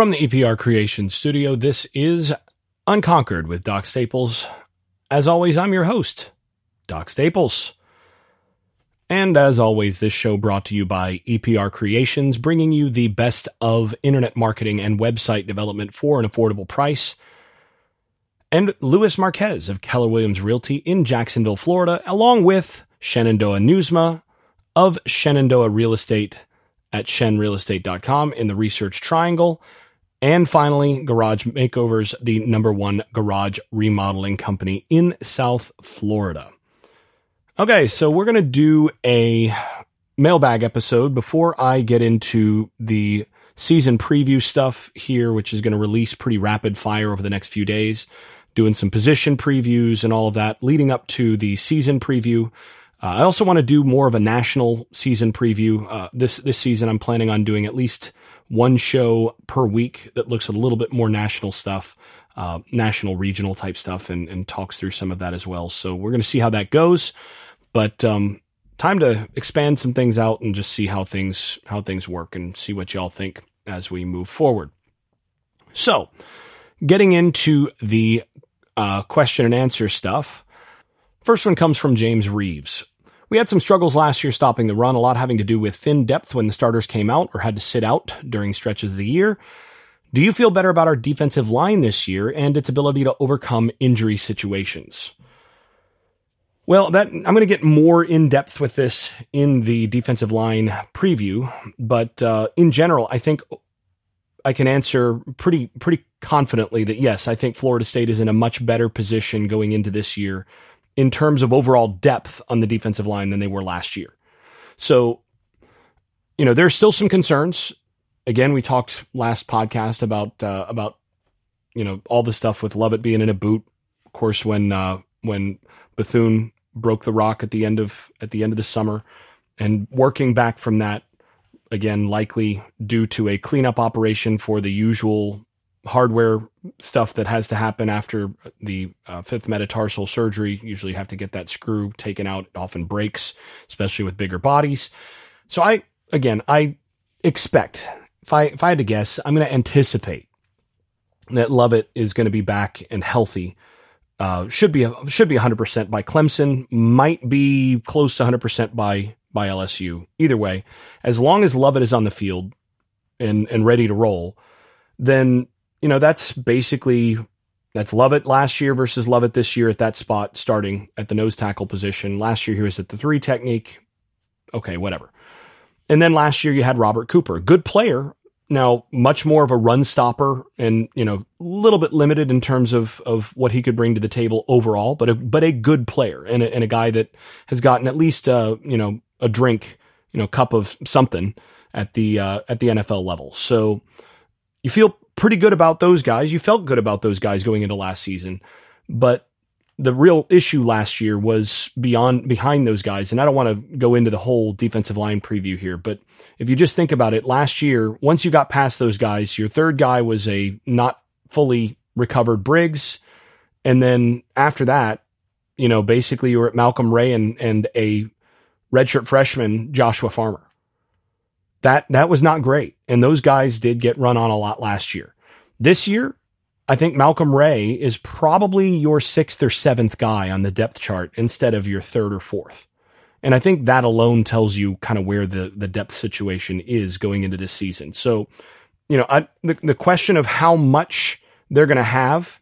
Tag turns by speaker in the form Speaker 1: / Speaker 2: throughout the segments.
Speaker 1: From the EPR Creation Studio, this is Unconquered with Doc Staples. As always, I'm your host, Doc Staples. And as always, this show brought to you by EPR Creations, bringing you the best of internet marketing and website development for an affordable price. And Luis Marquez of Keller Williams Realty in Jacksonville, Florida, along with Shenandoah Nieuwsma of Shenandoah Real Estate at shenrealestate.com in the Research Triangle. And finally, Garage Makeovers, the number one garage remodeling company in South Florida. Okay, so we're going to do a mailbag episode before I get into the season preview stuff here, which is going to release pretty rapid fire over the next few days, doing some position previews and all of that leading up to the season preview. Uh, I also want to do more of a national season preview. Uh, this this season, I'm planning on doing at least one show per week that looks a little bit more national stuff, uh, national regional type stuff, and, and talks through some of that as well. So we're going to see how that goes, but um, time to expand some things out and just see how things how things work and see what y'all think as we move forward. So, getting into the uh, question and answer stuff. First one comes from James Reeves. We had some struggles last year stopping the run, a lot having to do with thin depth when the starters came out or had to sit out during stretches of the year. Do you feel better about our defensive line this year and its ability to overcome injury situations? Well, that I'm going to get more in depth with this in the defensive line preview, but uh, in general, I think I can answer pretty pretty confidently that yes, I think Florida State is in a much better position going into this year in terms of overall depth on the defensive line than they were last year. So, you know, there's still some concerns. Again, we talked last podcast about uh, about you know all the stuff with Lovett being in a boot. Of course, when uh, when Bethune broke the rock at the end of at the end of the summer, and working back from that, again, likely due to a cleanup operation for the usual hardware stuff that has to happen after the uh, fifth metatarsal surgery. Usually, have to get that screw taken out. It often breaks, especially with bigger bodies. So, I again, I expect if I if I had to guess, I'm going to anticipate that Lovett is going to be back and healthy. Uh, should be should be 100 percent by Clemson. Might be close to 100 percent by by LSU. Either way, as long as Lovett is on the field and and ready to roll, then you know, that's basically that's Lovett last year versus Lovett this year at that spot, starting at the nose tackle position. Last year he was at the three technique. Okay, whatever. And then last year you had Robert Cooper, good player. Now much more of a run stopper, and you know, a little bit limited in terms of of what he could bring to the table overall, but a but a good player and a, and a guy that has gotten at least uh you know a drink, you know, cup of something at the uh, at the NFL level. So you feel pretty good about those guys. You felt good about those guys going into last season, but the real issue last year was beyond behind those guys. And I don't want to go into the whole defensive line preview here, but if you just think about it, last year, once you got past those guys, your third guy was a not fully recovered Briggs. And then after that, you know, basically you were at Malcolm Ray and, and a redshirt freshman, Joshua Farmer that that was not great. And those guys did get run on a lot last year. This year, I think Malcolm Ray is probably your sixth or seventh guy on the depth chart instead of your third or fourth. And I think that alone tells you kind of where the, the depth situation is going into this season. So, you know, I, the, the question of how much they're going to have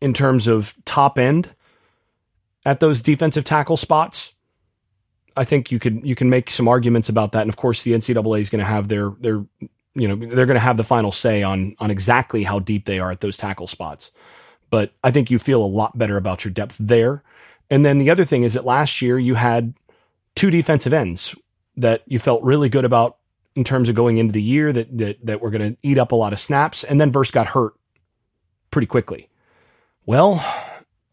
Speaker 1: in terms of top end at those defensive tackle spots, I think you could you can make some arguments about that, and of course the NCAA is going to have their their you know they're going to have the final say on on exactly how deep they are at those tackle spots. But I think you feel a lot better about your depth there. And then the other thing is that last year you had two defensive ends that you felt really good about in terms of going into the year that that that were going to eat up a lot of snaps, and then Verse got hurt pretty quickly. Well,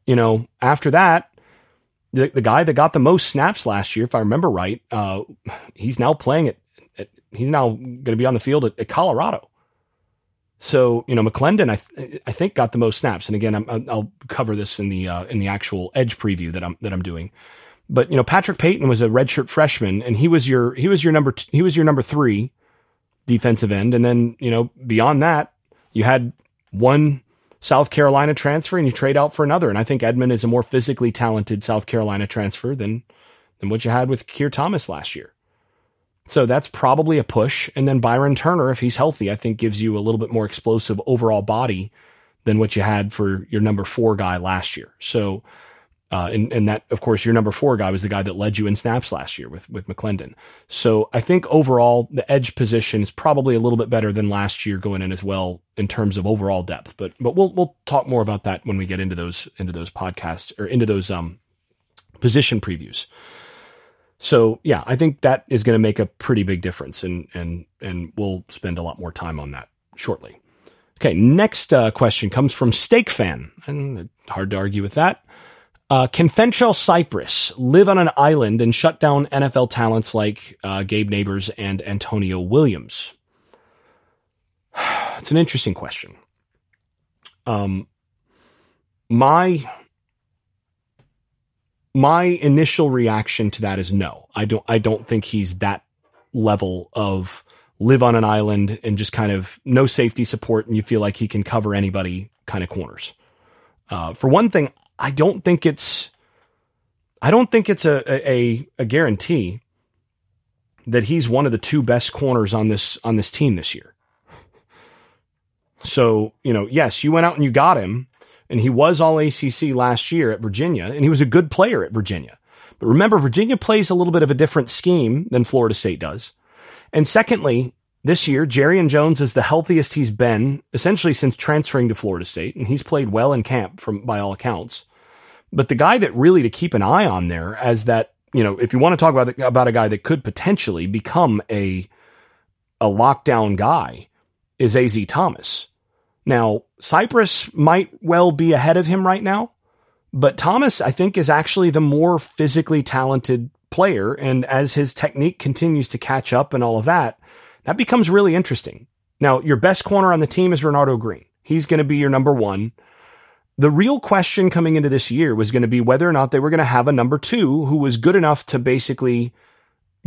Speaker 1: you know, after that, the, the guy that got the most snaps last year, if I remember right, uh, he's now playing at, at he's now going to be on the field at, at, Colorado. So you know, McLendon, I th- I think got the most snaps, and again, i will cover this in the uh, in the actual Edge preview that I'm that I'm doing. But you know, Patrick Payton was a redshirt freshman, and he was your he was your number t- he was your number three defensive end. And then, you know, beyond that, you had one South Carolina transfer and you trade out for another. And I think Edmond is a more physically talented South Carolina transfer than, than what you had with Keir Thomas last year. So that's probably a push. And then Byron Turner, if he's healthy, I think gives you a little bit more explosive overall body than what you had for your number four guy last year. So, uh, and, and that, of course, your number four guy was the guy that led you in snaps last year with, with McLendon. So I think overall the edge position is probably a little bit better than last year going in as well in terms of overall depth. But, but we'll, we'll talk more about that when we get into those, into those podcasts or into those, um, position previews. So yeah, I think that is going to make a pretty big difference and, and, and we'll spend a lot more time on that shortly. Okay. Next uh, question comes from Steak Fan and hard to argue with that. Uh, can Fentrell Cypress live on an island and shut down NFL talents like uh, Gabe Neighbors and Antonio Williams? It's an interesting question. Um, my my initial reaction to that is no. I don't. I don't think he's that level of live on an island and just kind of no safety support, and you feel like he can cover anybody kind of corners. Uh, for one thing, I don't think it's I don't think it's a, a a guarantee that he's one of the two best corners on this on this team this year. So, you know, yes, you went out and you got him, and he was all ACC last year at Virginia, and he was a good player at Virginia. But remember, Virginia plays a little bit of a different scheme than Florida State does. And secondly, this year, Jarrian Jones is the healthiest he's been essentially since transferring to Florida State, and he's played well in camp from by all accounts. But the guy that really to keep an eye on there as that, you know, if you want to talk about about a guy that could potentially become a a lockdown guy is AZ Thomas. Now, Cypress might well be ahead of him right now, but Thomas I think is actually the more physically talented player and as his technique continues to catch up and all of that, that becomes really interesting. Now, your best corner on the team is Renardo Green. He's going to be your number 1. The real question coming into this year was going to be whether or not they were going to have a number two who was good enough to basically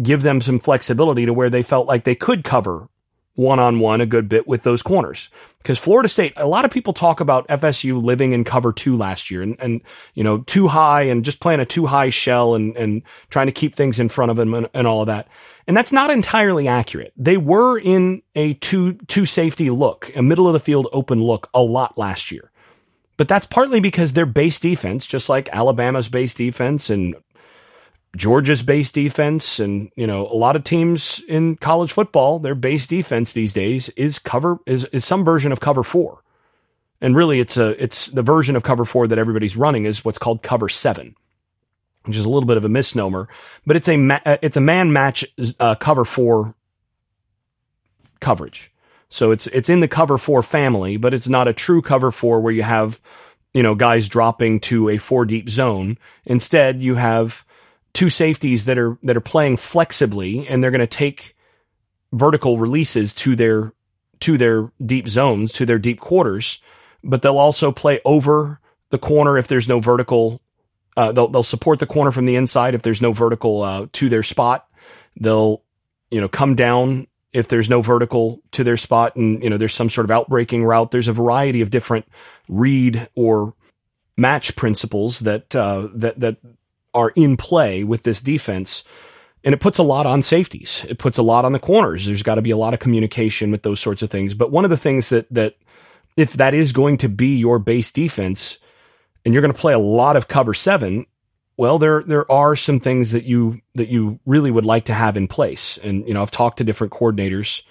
Speaker 1: give them some flexibility to where they felt like they could cover one on one a good bit with those corners. Because Florida State, a lot of people talk about FSU living in cover two last year and, and, you know, too high and just playing a too high shell and, and trying to keep things in front of them and, and all of that. And that's not entirely accurate. They were in a two, two safety look, a middle of the field open look a lot last year. But that's partly because their base defense, just like Alabama's base defense and Georgia's base defense, and you know a lot of teams in college football, their base defense these days is cover is, is some version of cover four, and really it's a it's the version of cover four that everybody's running is what's called cover seven, which is a little bit of a misnomer, but it's a ma- it's a man match uh, cover four coverage. So it's it's in the cover four family, but it's not a true cover four where you have, you know, guys dropping to a four deep zone. Instead, you have two safeties that are that are playing flexibly and they're going to take vertical releases to their to their deep zones, to their deep quarters, but they'll also play over the corner if there's no vertical. Uh, they'll they'll support the corner from the inside if there's no vertical uh, to their spot. They'll you know come down if there's no vertical to their spot and you know there's some sort of outbreaking route there's a variety of different read or match principles that uh, that that are in play with this defense. And it puts a lot on safeties. It puts a lot on the corners. There's got to be a lot of communication with those sorts of things. But one of the things that that if that is going to be your base defense and you're going to play a lot of cover 7 well, there there are some things that you that you really would like to have in place, and you know I've talked to different coordinators.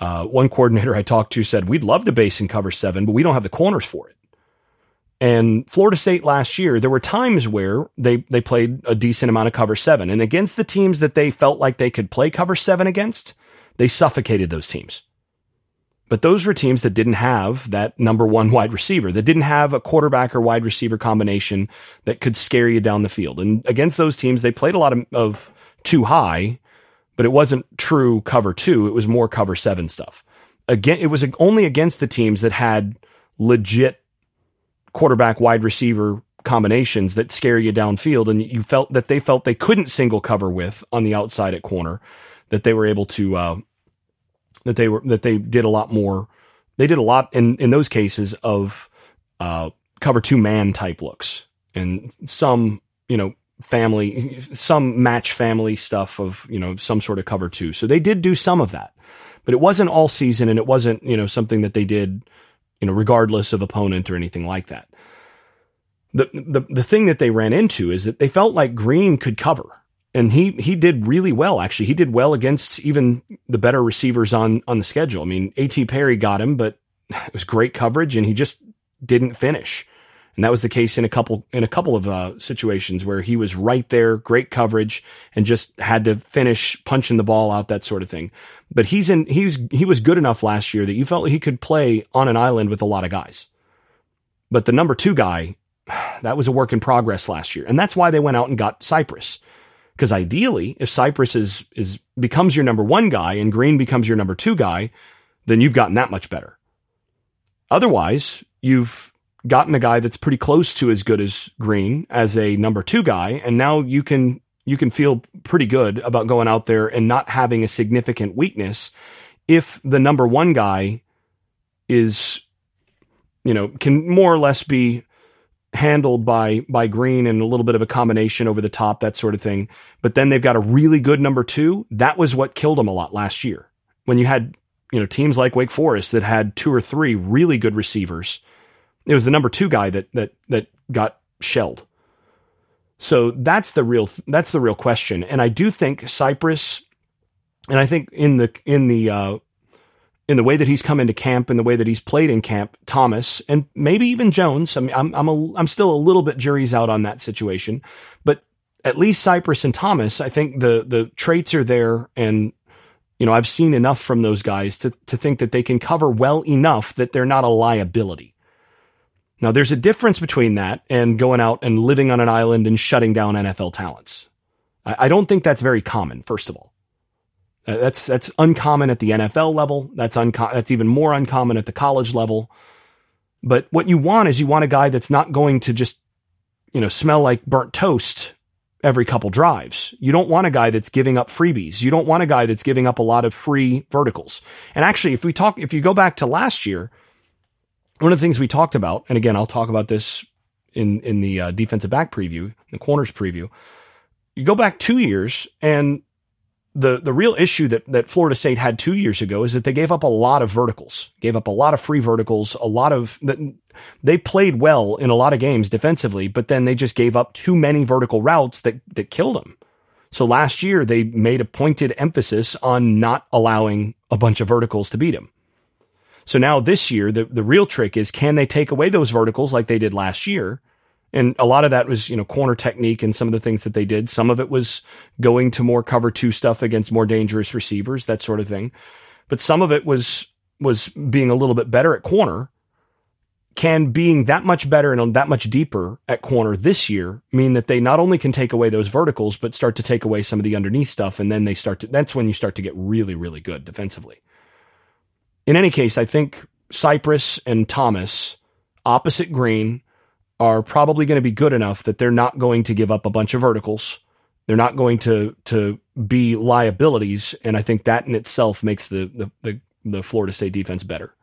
Speaker 1: Uh, one coordinator I talked to said we'd love to base in cover seven, but we don't have the corners for it. And Florida State last year, there were times where they they played a decent amount of cover seven, and against the teams that they felt like they could play cover seven against, they suffocated those teams. But those were teams that didn't have that number one wide receiver, that didn't have a quarterback or wide receiver combination that could scare you down the field. And against those teams, they played a lot of, of too high, but it wasn't true cover two. It was more cover seven stuff. Again, it was only against the teams that had legit quarterback wide receiver combinations that scare you downfield. And you felt that they felt they couldn't single cover with on the outside at corner that they were able to, uh, that they were that they did a lot more. They did a lot in in those cases of uh, cover two man type looks and some you know family some match family stuff of you know some sort of cover two. So they did do some of that, but it wasn't all season and it wasn't you know something that they did you know regardless of opponent or anything like that. The, the the thing that they ran into is that they felt like Green could cover and he he did really well actually. He did well against even the better receivers on on the schedule. I mean, A.T. Perry got him, but it was great coverage, and he just didn't finish. And that was the case in a couple in a couple of uh, situations where he was right there, great coverage, and just had to finish punching the ball out, that sort of thing. But he's in he was he was good enough last year that you felt he could play on an island with a lot of guys. But the number two guy, that was a work in progress last year, and that's why they went out and got Cypress because ideally, if Cypress is, is, becomes your number one guy and Green becomes your number two guy, then you've gotten that much better. Otherwise, you've gotten a guy that's pretty close to as good as Green as a number two guy. And now you can, you can feel pretty good about going out there and not having a significant weakness if the number one guy is, you know, can more or less be handled by by Green and a little bit of a combination over the top, that sort of thing. But then they've got a really good number two. That was what killed them a lot last year. When you had, you know, teams like Wake Forest that had two or three really good receivers. It was the number two guy that that that got shelled. So that's the real that's the real question. And I do think Cypress and I think in the in the uh, in the way that he's come into camp and the way that he's played in camp, Thomas and maybe even Jones. I mean, I'm I'm a, I'm still a little bit jury's out on that situation, but at least Cypress and Thomas, I think the the traits are there, and you know I've seen enough from those guys to to think that they can cover well enough that they're not a liability. Now, there's a difference between that and going out and living on an island and shutting down NFL talents. I, I don't think that's very common. First of all. Uh, that's that's uncommon at the NFL level. That's unco- that's even more uncommon at the college level. But what you want is you want a guy that's not going to just you know smell like burnt toast every couple drives. You don't want a guy that's giving up freebies. You don't want a guy that's giving up a lot of free verticals. And actually, if we talk, if you go back to last year, one of the things we talked about, and again, I'll talk about this in in the uh, defensive back preview, the corners preview. You go back two years, and the the real issue that that Florida State had two years ago is that they gave up a lot of verticals, gave up a lot of free verticals, a lot of. They played well in a lot of games defensively, but then they just gave up too many vertical routes that that killed them. So last year they made a pointed emphasis on not allowing a bunch of verticals to beat them. So now this year the the real trick is can they take away those verticals like they did last year? And a lot of that was, you know, corner technique and some of the things that they did. Some of it was going to more cover two stuff against more dangerous receivers, that sort of thing. But some of it was, was being a little bit better at corner. Can being that much better and that much deeper at corner this year mean that they not only can take away those verticals, but start to take away some of the underneath stuff. And then they start to, that's when you start to get really, really good defensively. In any case, I think Cypress and Thomas opposite Green are probably going to be good enough that they're not going to give up a bunch of verticals. They're not going to to be liabilities, and I think that in itself makes the the the, the Florida State defense better.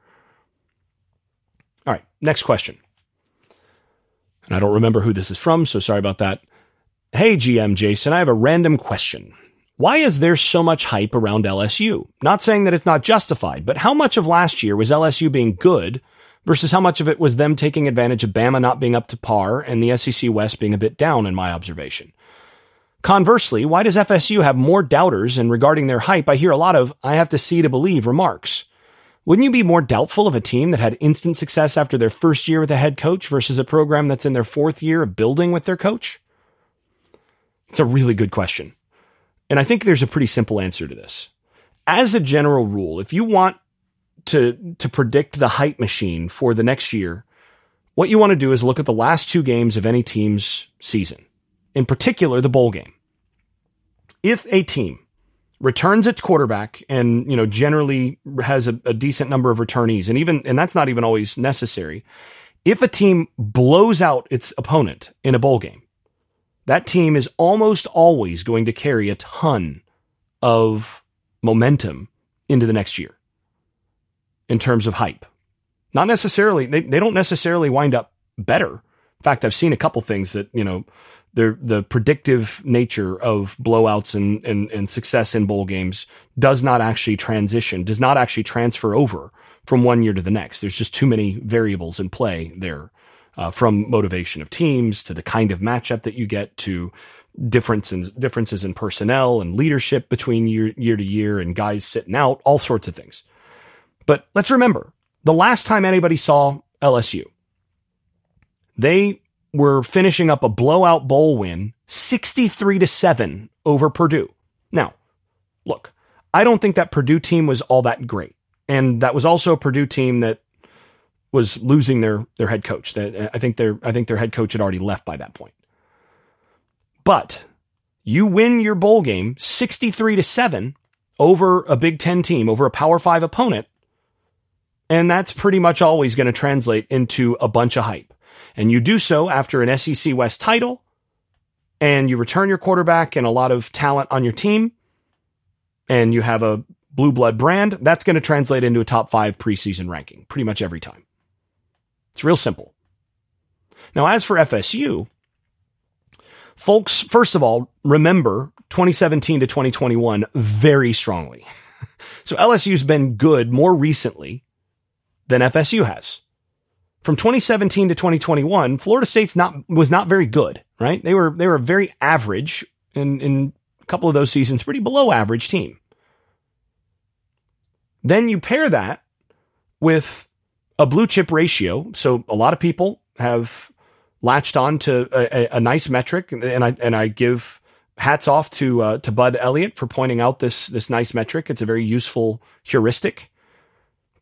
Speaker 1: All right, next question. And I don't remember who this is from, so sorry about that. Hey, GM Jason, I have a random question. Why is there so much hype around LSU? Not saying that it's not justified, but how much of last year was LSU being good versus how much of it was them taking advantage of Bama not being up to par and the SEC West being a bit down in my observation. Conversely, why does FSU have more doubters and regarding their hype I hear a lot of I have to see to believe remarks? Wouldn't you be more doubtful of a team that had instant success after their first year with a head coach versus a program that's in their fourth year of building with their coach? It's a really good question. And I think there's a pretty simple answer to this. As a general rule, if you want to to predict the hype machine for the next year, what you want to do is look at the last two games of any team's season. In particular, the bowl game. If a team returns its quarterback and, you know, generally has a, a decent number of returnees, and even and that's not even always necessary. If a team blows out its opponent in a bowl game, that team is almost always going to carry a ton of momentum into the next year. In terms of hype. Not necessarily, they, they don't necessarily wind up better. In fact, I've seen a couple things that, you know, the the predictive nature of blowouts and, and, and success in bowl games does not actually transition, does not actually transfer over from one year to the next. There's just too many variables in play there, uh, from motivation of teams to the kind of matchup that you get to differences differences in personnel and leadership between year year to year and guys sitting out, all sorts of things. But let's remember the last time anybody saw LSU, they were finishing up a blowout bowl win, 63 to 7 over Purdue. Now, look, I don't think that Purdue team was all that great. And that was also a Purdue team that was losing their their head coach. I think their I think their head coach had already left by that point. But you win your bowl game 63 to 7 over a Big 10 team, over a Power 5 opponent. And that's pretty much always going to translate into a bunch of hype. And you do so after an SEC West title and you return your quarterback and a lot of talent on your team and you have a blue blood brand, that's going to translate into a top five preseason ranking pretty much every time. It's real simple. Now, as for FSU, Folks, first of all, remember 2017 to 2021 very strongly. so LSU's been good more recently than FSU has. From 2017 to 2021, Florida State's not was not very good, right? They were they were very average in in a couple of those seasons, pretty below average team. Then you pair that with a blue chip ratio. So a lot of people have latched on to a, a, nice metric, and I and I give hats off to uh, to Bud Elliott for pointing out this this nice metric. It's a very useful heuristic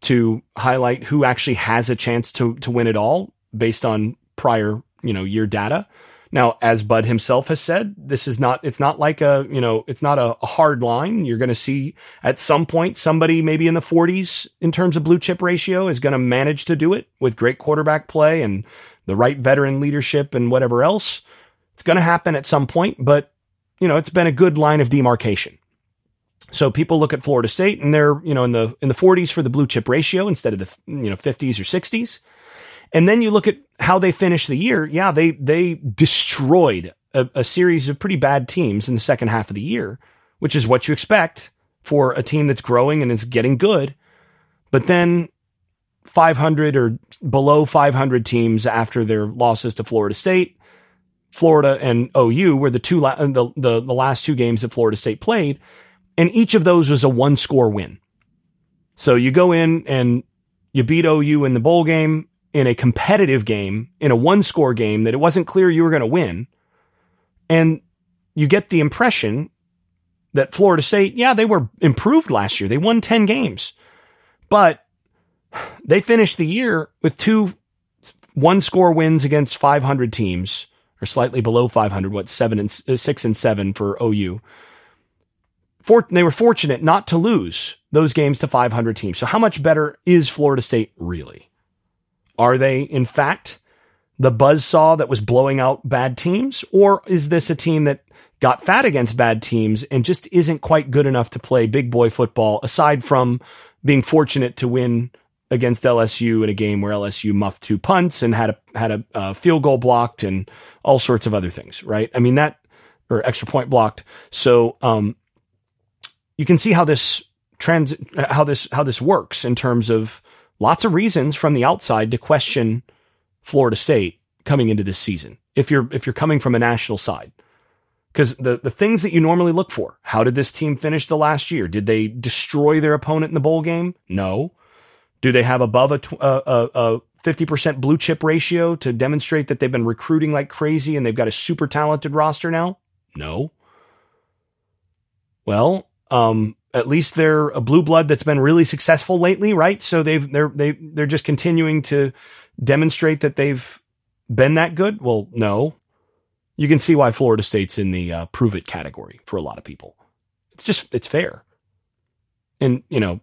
Speaker 1: to highlight who actually has a chance to to win it all based on prior you know year data. Now, as Bud himself has said, this is not, it's not like a, you know, it's not a, a hard line. You're going to see at some point somebody maybe in the 40s in terms of blue chip ratio is going to manage to do it with great quarterback play and the right veteran leadership and whatever else. It's going to happen at some point, but you know, it's been a good line of demarcation. So people look at Florida State and they're, you know, in the in the 40s for the blue chip ratio instead of the, you know, 50s or 60s. And then you look at how they finished the year. Yeah, they they destroyed a, a series of pretty bad teams in the second half of the year, which is what you expect for a team that's growing and is getting good. But then 500 or below 500 teams after their losses to Florida State. Florida and OU were the two la- the, the the last two games that Florida State played, and each of those was a one score win. So you go in and you beat OU in the bowl game in a competitive game in a one score game that it wasn't clear you were going to win, and you get the impression that Florida State, yeah, they were improved last year. They won 10 games. But they finished the year with two one score wins against 500 teams or slightly below 500, what seven and uh, six and seven for OU. For, they were fortunate not to lose those games to 500 teams. So how much better is Florida State really? Are they in fact the buzz saw that was blowing out bad teams? Or is this a team that got fat against bad teams and just isn't quite good enough to play big boy football aside from being fortunate to win against LSU in a game where LSU muffed two punts and had a had a, a field goal blocked and all sorts of other things, right? I mean that or extra point blocked. So um, you can see how this trans uh, how this how this works in terms of lots of reasons from the outside to question Florida State coming into this season. If you're if you're coming from a national side. Because the, the things that you normally look for, how did this team finish the last year? Did they destroy their opponent in the bowl game? No. Do they have above a, uh, uh, a, a 50% blue chip ratio to demonstrate that they've been recruiting like crazy and they've got a super talented roster now? No. Well, um, at least they're a blue blood that's been really successful lately, right? So they've they're they they're just continuing to demonstrate that they've been that good. Well, no. You can see why Florida State's in the uh, prove it category for a lot of people. It's just it's fair. And you know,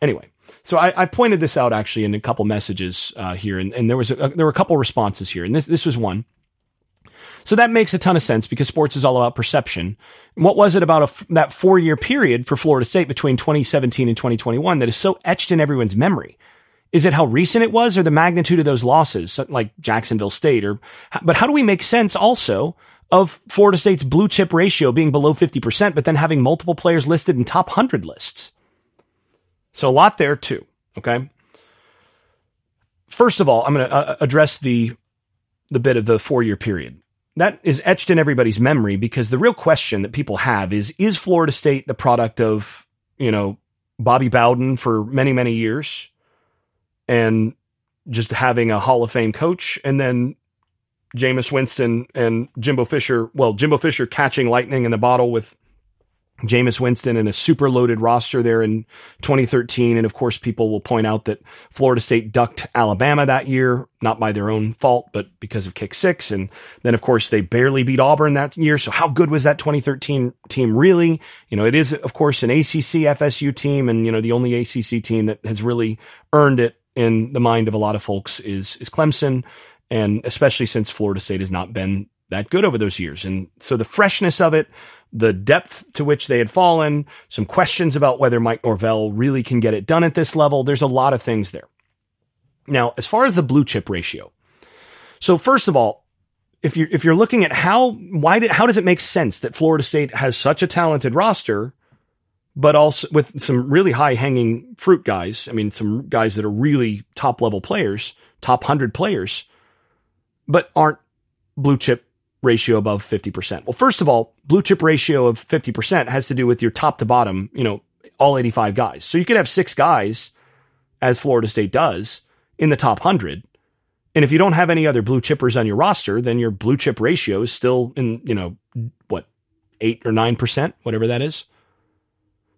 Speaker 1: anyway, so I, I, pointed this out actually in a couple messages uh, here, and, and there was a, there were a couple responses here, and this this was one. So that makes a ton of sense because sports is all about perception. what was it about that four year period for Florida State between 2017 and 2021 that is so etched in everyone's memory? Is it how recent it was or the magnitude of those losses, like Jacksonville State? Or, but how do we make sense also of Florida State's blue chip ratio being below 50%, but then having multiple players listed in top 100 lists? So a lot there too. Okay. First of all, I'm going to uh, address the, the bit of the four year period. That is etched in everybody's memory because the real question that people have is, is Florida State the product of, you know, Bobby Bowden for many, many years? and just having a Hall of Fame coach, and then Jameis Winston and Jimbo Fisher. Well, Jimbo Fisher catching lightning in the bottle with Jameis Winston and a super loaded roster there in 2013. And of course, people will point out that Florida State ducked Alabama that year, not by their own fault, but because of kick six. And then, of course, they barely beat Auburn that year. So how good was that 2013 team really? You know, it is, of course, an ACC FSU team and, you know, the only ACC team that has really earned it in the mind of a lot of folks is is Clemson, and especially since Florida State has not been that good over those years. And so the freshness of it, the depth to which they had fallen, some questions about whether Mike Norvell really can get it done at this level. There's a lot of things there. Now, as far as the blue chip ratio, so first of all, if you're if you're looking at how why did how does it make sense that Florida State has such a talented roster but also with some really high hanging fruit guys. I mean, some guys that are really top level players, top 100 players, but aren't blue chip ratio above 50%. Well, first of all, blue chip ratio of 50% has to do with your top to bottom, you know, all 85 guys. So you could have six guys, as Florida State does, in the top 100. And if you don't have any other blue chippers on your roster, then your blue chip ratio is still in, you know, what, eight or 9%, whatever that is.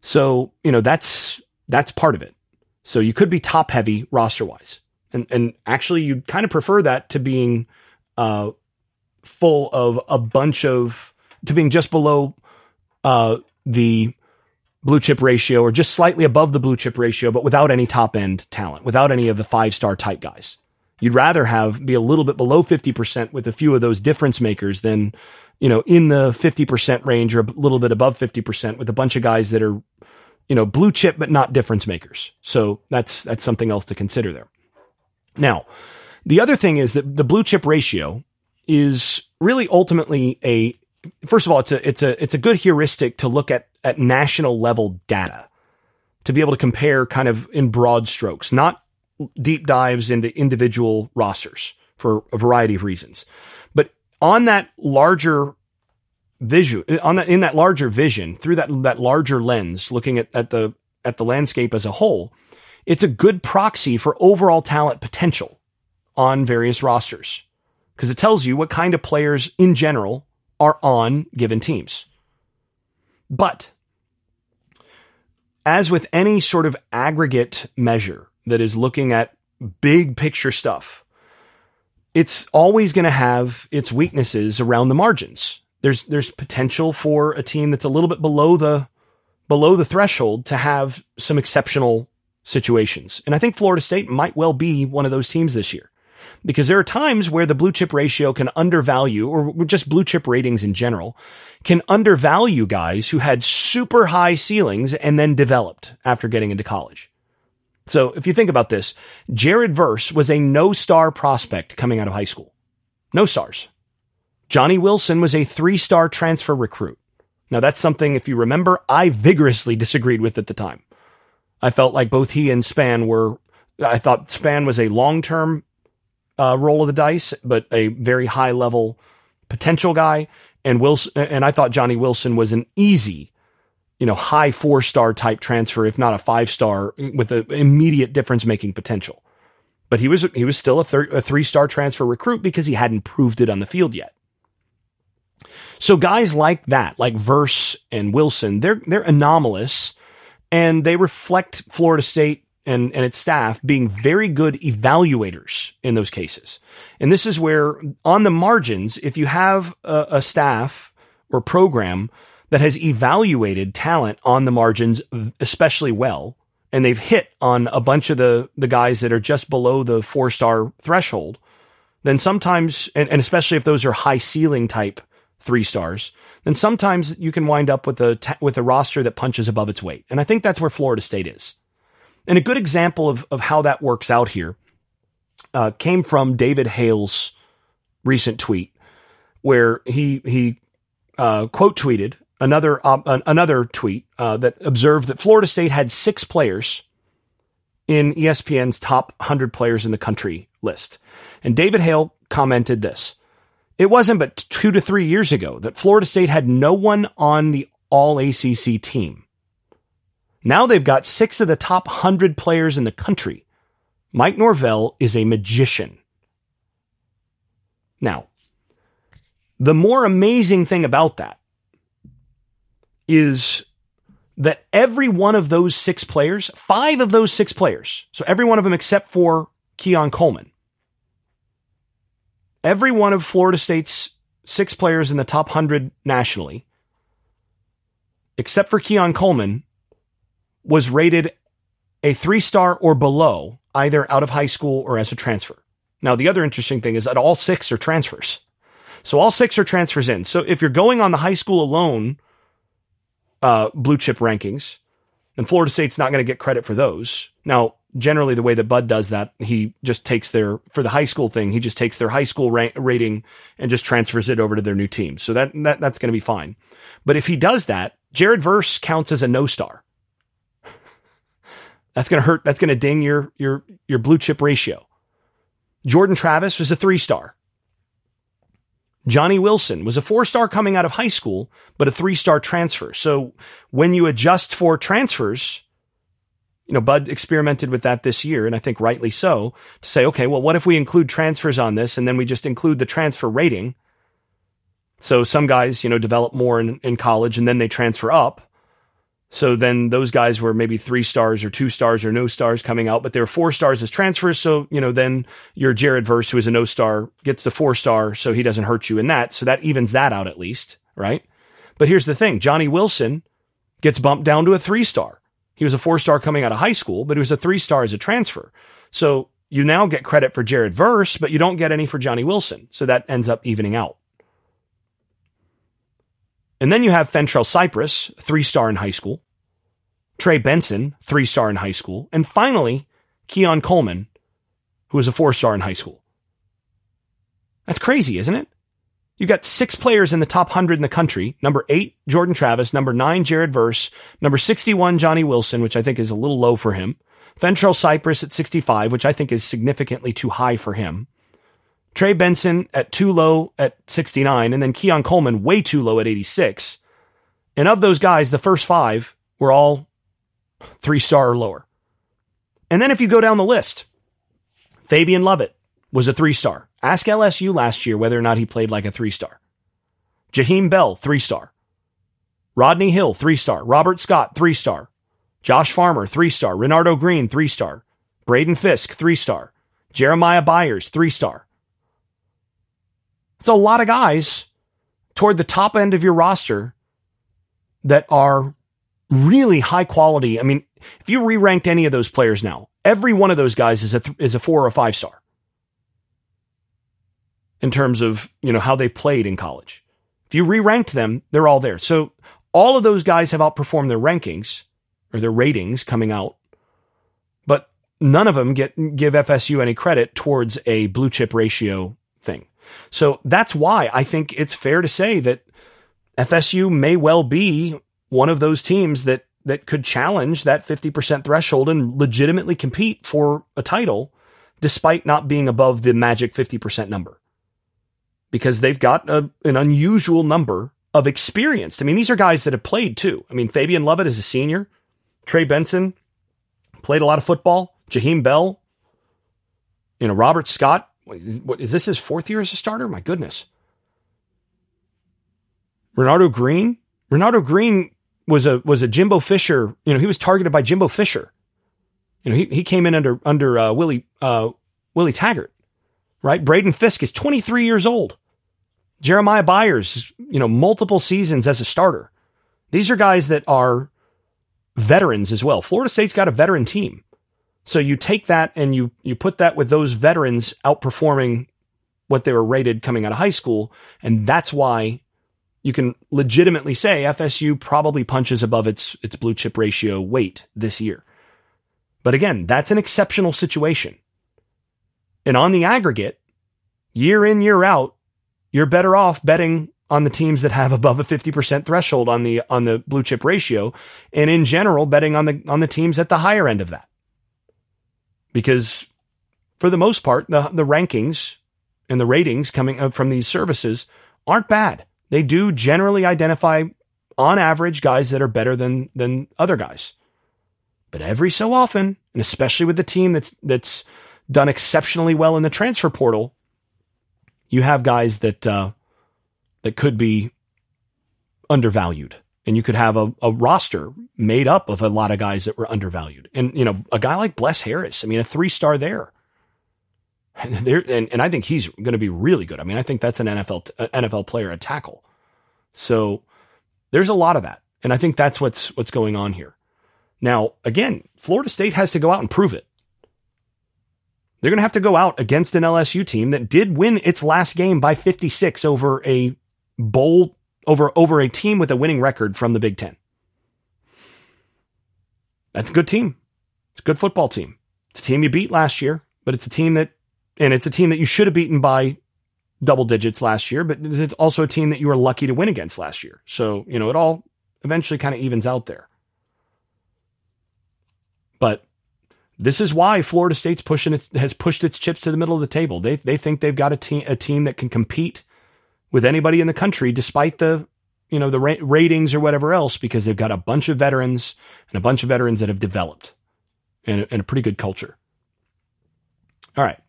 Speaker 1: So, you know, that's, that's part of it. So you could be top heavy roster wise. And, and actually you'd kind of prefer that to being, uh, full of a bunch of, to being just below, uh, the blue chip ratio or just slightly above the blue chip ratio, but without any top end talent, without any of the five star type guys. You'd rather have be a little bit below 50% with a few of those difference makers than, you know, in the 50% range or a little bit above 50% with a bunch of guys that are you know, blue chip, but not difference makers. So that's, that's something else to consider there. Now, the other thing is that the blue chip ratio is really ultimately a, first of all, it's a, it's a, it's a good heuristic to look at, at national level data to be able to compare kind of in broad strokes, not deep dives into individual rosters for a variety of reasons. But on that larger vision, on that in that larger vision through that that larger lens, looking at, at the at the landscape as a whole, it's a good proxy for overall talent potential on various rosters because it tells you what kind of players in general are on given teams. But as with any sort of aggregate measure that is looking at big picture stuff, it's always going to have its weaknesses around the margins there's there's potential for a team that's a little bit below the below the threshold to have some exceptional situations. And I think Florida State might well be one of those teams this year. Because there are times where the blue chip ratio can undervalue, or just blue chip ratings in general, can undervalue guys who had super high ceilings and then developed after getting into college. So if you think about this, Jared Verse was a no star prospect coming out of high school. No stars. Johnny Wilson was a three star transfer recruit. Now, that's something, if you remember, I vigorously disagreed with at the time. I felt like both he and Span were, I thought Span was a long term uh, roll of the dice, but a very high level potential guy. And Wilson, and I thought Johnny Wilson was an easy, you know, high four star type transfer, if not a five star with an immediate difference making potential. But he was, he was still a, thir- a three star transfer recruit because he hadn't proved it on the field yet. So guys like that, like Verse and Wilson, they're, they're anomalous and they reflect Florida State and, and its staff being very good evaluators in those cases. And this is where on the margins, if you have a, a staff or program that has evaluated talent on the margins especially well, and they've hit on a bunch of the, the guys that are just below the four star threshold, then sometimes, and, and especially if those are high ceiling type three stars, then sometimes you can wind up with a with a roster that punches above its weight. And I think that's where Florida State is. And a good example of of how that works out here uh, came from David Hale's recent tweet, where he he uh, quote tweeted another another tweet uh, that observed that Florida State had six players in ESPN's top 100 players in the country list. And David Hale commented this. It wasn't but two to three years ago that Florida State had no one on the all ACC team. Now they've got six of the top 100 players in the country. Mike Norvell is a magician. Now, the more amazing thing about that is that every one of those six players, five of those six players, so every one of them except for Keon Coleman, every one of Florida State's six players in the top 100 nationally, except for Keon Coleman, was rated a three star or below, either out of high school or as a transfer. Now, the other interesting thing is that all six are transfers. So all six are transfers in. So if you're going on the high school alone, uh, blue chip rankings, and Florida State's not going to get credit for those. Now, generally, the way that Bud does that, he just takes their for the high school thing. He just takes their high school rating and just transfers it over to their new team. So that, that that's going to be fine. But if he does that, Jared Verse counts as a no star. That's going to hurt. That's going to ding your your your blue chip ratio. Jordan Travis was a three star. Johnny Wilson was a four star coming out of high school, but a three star transfer. So when you adjust for transfers, you know, Bud experimented with that this year, and I think rightly so, to say, okay, well, what if we include transfers on this and then we just include the transfer rating? So some guys, you know, develop more in, in college and then they transfer up. So then those guys were maybe three stars or two stars or no stars coming out, but they were four stars as transfers. So, you know, then your Jared Verse, who is a no star, gets the four star. So he doesn't hurt you in that. So that evens that out at least, right? But here's the thing. Johnny Wilson gets bumped down to a three star. He was a four star coming out of high school, but he was a three star as a transfer. So you now get credit for Jared Verse, but you don't get any for Johnny Wilson. So that ends up evening out. And then you have Fentrell Cypress, three star in high school. Trey Benson, three star in high school. And finally, Keon Coleman, who was a four star in high school. That's crazy, isn't it? You've got six players in the top 100 in the country. Number eight, Jordan Travis. Number nine, Jared Verse. Number 61, Johnny Wilson, which I think is a little low for him. Fentrell Cypress at 65, which I think is significantly too high for him. Trey Benson at too low at 69, and then Keon Coleman way too low at 86. And of those guys, the first five were all three star or lower. And then if you go down the list, Fabian Lovett was a three star. Ask LSU last year whether or not he played like a three star. Jaheim Bell, three star. Rodney Hill, three star. Robert Scott, three star. Josh Farmer, three star. Renardo Green, three star. Braden Fisk, three star. Jeremiah Byers, three star. It's a lot of guys toward the top end of your roster that are really high quality. I mean, if you re-ranked any of those players now, every one of those guys is a th- is a four or a five star in terms of you know how they've played in college. If you re-ranked them, they're all there. So all of those guys have outperformed their rankings or their ratings coming out, but none of them get give FSU any credit towards a blue chip ratio thing. So that's why I think it's fair to say that FSU may well be one of those teams that that could challenge that 50% threshold and legitimately compete for a title despite not being above the magic 50% number. Because they've got a, an unusual number of experienced. I mean, these are guys that have played too. I mean, Fabian Lovett is a senior. Trey Benson played a lot of football. Jaheim Bell, you know, Robert Scott what is this his fourth year as a starter? My goodness. Renardo Green. Renardo Green was a was a Jimbo Fisher. You know, he was targeted by Jimbo Fisher. You know, he, he came in under under uh, Willie uh, Willie Taggart, right? Braden Fisk is 23 years old. Jeremiah Byers, you know, multiple seasons as a starter. These are guys that are veterans as well. Florida State's got a veteran team. So you take that and you you put that with those veterans outperforming what they were rated coming out of high school. And that's why you can legitimately say FSU probably punches above its, its blue chip ratio weight this year. But again, that's an exceptional situation. And on the aggregate, year in, year out, you're better off betting on the teams that have above a 50% threshold on the on the blue chip ratio and in general betting on the on the teams at the higher end of that. Because for the most part, the the rankings and the ratings coming up from these services aren't bad. They do generally identify on average guys that are better than than other guys. But every so often, and especially with the team that's that's done exceptionally well in the transfer portal, you have guys that uh, that could be undervalued. And you could have a, a roster made up of a lot of guys that were undervalued. And, you know, a guy like Bless Harris, I mean, a three star there. And, there, and, and I think he's going to be really good. I mean, I think that's an NFL, t- NFL player a tackle. So there's a lot of that. And I think that's what's, what's going on here. Now, again, Florida State has to go out and prove it. They're going to have to go out against an LSU team that did win its last game by 56 over a bowl over over a team with a winning record from the Big Ten. That's a good team. It's a good football team. It's a team you beat last year, but it's a team that, and it's a team that you should have beaten by double digits last year, but it's also a team that you were lucky to win against last year. So, you know, it all eventually kind of evens out there. But this is why Florida State's pushing has pushed its chips to the middle of the table. They, they think they've got a team, a team that can compete with anybody in the country, despite the you know the ra- ratings or whatever else, because they've got a bunch of veterans and a bunch of veterans that have developed and, and a pretty good culture. All right,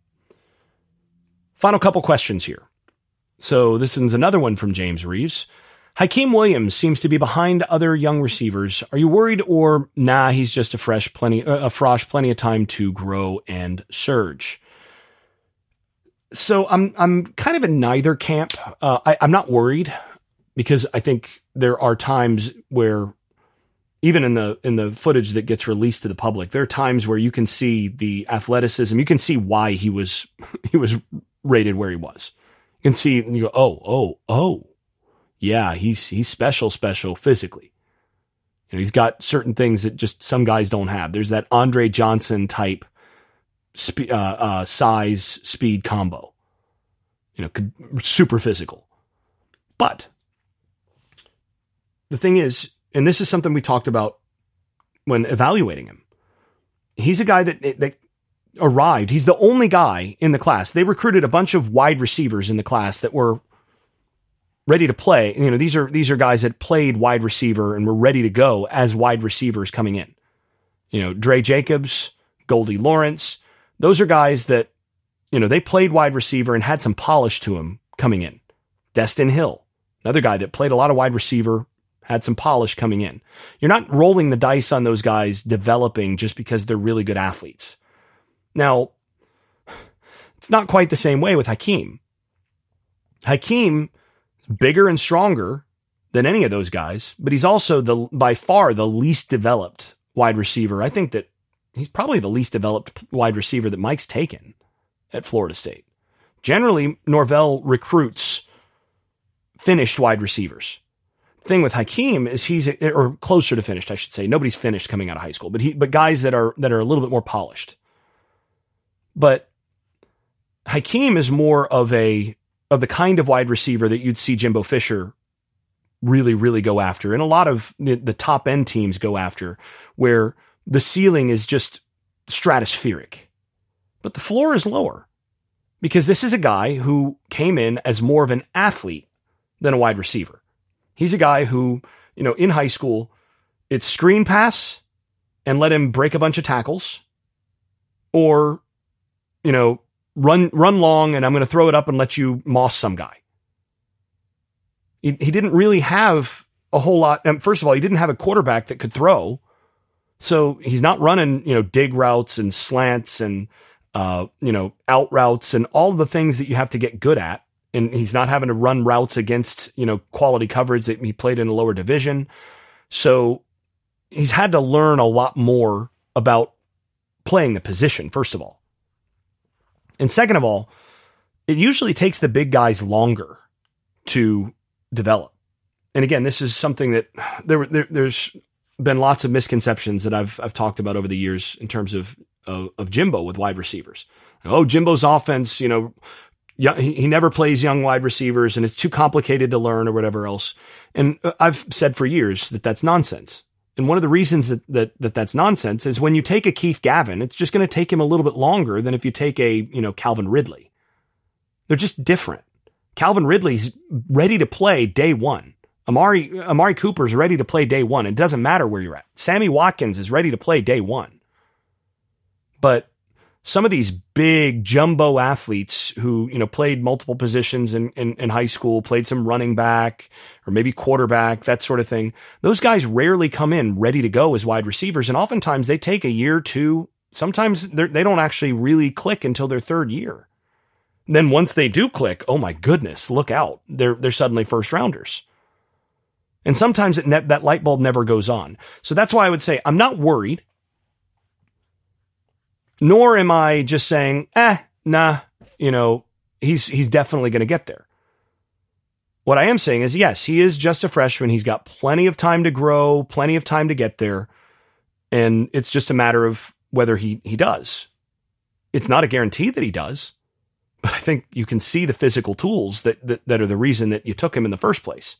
Speaker 1: final couple questions here. So this is another one from James Reeves. Hykeem Williams seems to be behind other young receivers. Are you worried or nah, he's just a fresh plenty, uh, a frosh, plenty of time to grow and surge? So I'm I'm kind of in neither camp. Uh, I, I'm not worried because I think there are times where even in the in the footage that gets released to the public, there are times where you can see the athleticism. You can see why he was he was rated where he was. You can see and you go, oh, oh, oh, yeah, he's he's special, special physically. You know, he's got certain things that just some guys don't have. There's that Andre Johnson type spe- uh, uh, size speed combo. You know, super physical. But the thing is, and this is something we talked about when evaluating him. He's a guy that that arrived. He's the only guy in the class. They recruited a bunch of wide receivers in the class that were ready to play. You know, these are these are guys that played wide receiver and were ready to go as wide receivers coming in. You know, Dre Jacobs, Goldie Lawrence, those are guys that, you know, they played wide receiver and had some polish to him coming in. Destyn Hill, another guy that played a lot of wide receiver, had some polish coming in. You're not rolling the dice on those guys developing just because they're really good athletes. Now, it's not quite the same way with. Hykeem is bigger and stronger than any of those guys, but he's also the by far the least developed wide receiver. I think that he's probably the least developed wide receiver that Mike's taken at Florida State. Generally, Norvell recruits finished wide receivers. thing with Hykeem is he's or closer to finished, I should say. Nobody's finished coming out of high school, but he but guys that are that are a little bit more polished. But Hykeem is more of a of the kind of wide receiver that you'd see Jimbo Fisher really, really go after, and a lot of the, the top end teams go after, where the ceiling is just stratospheric, but the floor is lower because this is a guy who came in as more of an athlete than a wide receiver. He's a guy who, you know, in high school, it's screen pass and let him break a bunch of tackles or, you know, run, run long and I'm going to throw it up and let you moss some guy. He, he didn't really have a whole lot. First of all, he didn't have a quarterback that could throw. So he's not running, you know, dig routes and slants and, uh, you know, out routes and all the things that you have to get good at. And he's not having to run routes against, you know, quality coverage that he played in a lower division. So he's had to learn a lot more about playing the position, first of all. And second of all, it usually takes the big guys longer to develop. And again, this is something that there, there there's been lots of misconceptions that I've I've talked about over the years in terms of of, of Jimbo with wide receivers. Oh, Jimbo's offense, you know, he, never plays young wide receivers and it's too complicated to learn or whatever else. And uh, I've said for years that that's nonsense. And one of the reasons that, that, that that's nonsense is when you take a Keith Gavin, it's just going to take him a little bit longer than if you take a, you know, Calvin Ridley. They're just different. Calvin Ridley's ready to play day one. Amari, Amari Cooper's ready to play day one. It doesn't matter where you're at. Sammy Watkins is ready to play day one. But some of these big jumbo athletes who, you know, played multiple positions in, in, in, high school, played some running back or maybe quarterback, that sort of thing. Those guys rarely come in ready to go as wide receivers. And oftentimes they take a year, two, sometimes they don't actually really click until their third year. then once they do click, oh my goodness, look out. They're, they're suddenly first rounders. And sometimes ne- that light bulb never goes on. So that's why I would say I'm not worried nor am I just saying, eh, nah, you know, he's he's definitely going to get there. What I am saying is, yes, he is just a freshman. He's got plenty of time to grow, plenty of time to get there, and it's just a matter of whether he he does. It's not a guarantee that he does, but I think you can see the physical tools that that, that are the reason that you took him in the first place.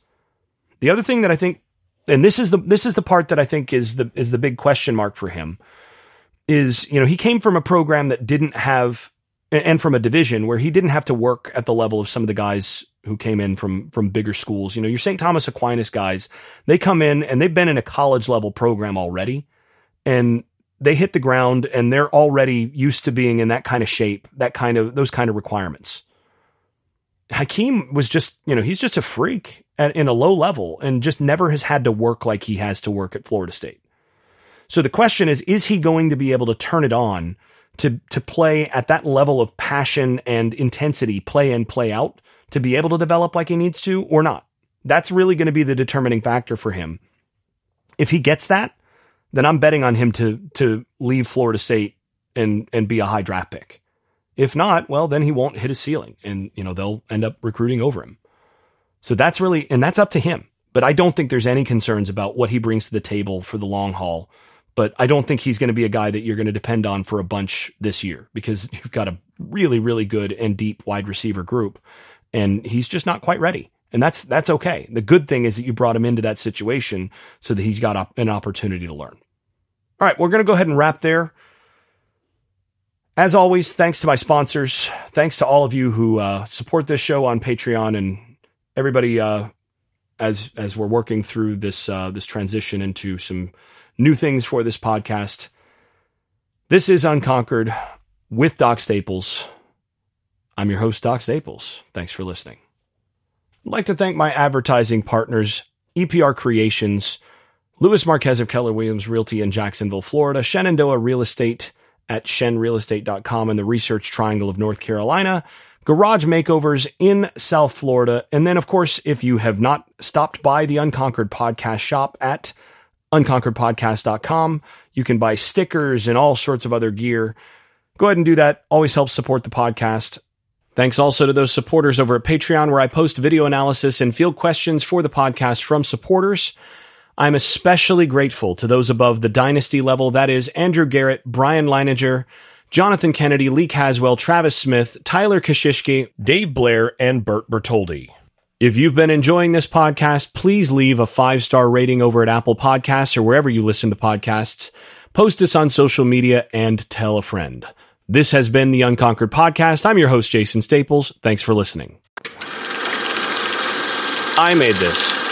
Speaker 1: The other thing that I think, and this is the this is the part that I think is the is the big question mark for him is, you know, he came from a program that didn't have, and from a division where he didn't have to work at the level of some of the guys who came in from, from bigger schools. You know, your St. Thomas Aquinas guys, they come in and they've been in a college level program already and they hit the ground and they're already used to being in that kind of shape, that kind of, those kind of requirements. Hykeem was just, you know, he's just a freak at, in a low level and just never has had to work like he has to work at Florida State. So the question is, is he going to be able to turn it on to, to play at that level of passion and intensity, play in, play out, to be able to develop like he needs to or not? That's really going to be the determining factor for him. If he gets that, then I'm betting on him to, to leave Florida State and, and be a high draft pick. If not, well, then he won't hit his ceiling and, you know, they'll end up recruiting over him. So that's really, and that's up to him. But I don't think there's any concerns about what he brings to the table for the long haul but I don't think he's going to be a guy that you're going to depend on for a bunch this year because you've got a really, really good and deep wide receiver group and he's just not quite ready. And that's, that's okay. The good thing is that you brought him into that situation so that he's got an opportunity to learn. All right. We're going to go ahead and wrap there. As always, thanks to my sponsors. Thanks to all of you who uh, support this show on Patreon and everybody uh, as as we're working through this uh, this transition into some new things for this podcast. This is Unconquered with Doc Staples. I'm your host, Doc Staples. Thanks for listening. I'd like to thank my advertising partners, EPR Creations, Luis Marquez of Keller Williams Realty in Jacksonville, Florida, Shenandoah Real Estate at shenrealestate.com in the Research Triangle of North Carolina, garage makeovers in South Florida, and then, of course, if you have not stopped by the Unconquered podcast shop at unconqueredpodcast.com. You can buy stickers and all sorts of other gear. Go ahead and do that. Always helps support the podcast. Thanks also to those supporters over at Patreon, where I post video analysis and field questions for the podcast from supporters. I'm especially grateful to those above the dynasty level. That is Andrew Garrett, Brian Leininger, Jonathan Kennedy, Lee Caswell, Travis Smith, Tyler Kashishki, Dave Blair, and Bert Bertoldi. If you've been enjoying this podcast, please leave a five star rating over at Apple Podcasts or wherever you listen to podcasts. Post us on social media and tell a friend. This has been the Unconquered Podcast. I'm your host, Jason Staples. Thanks for listening. I made this.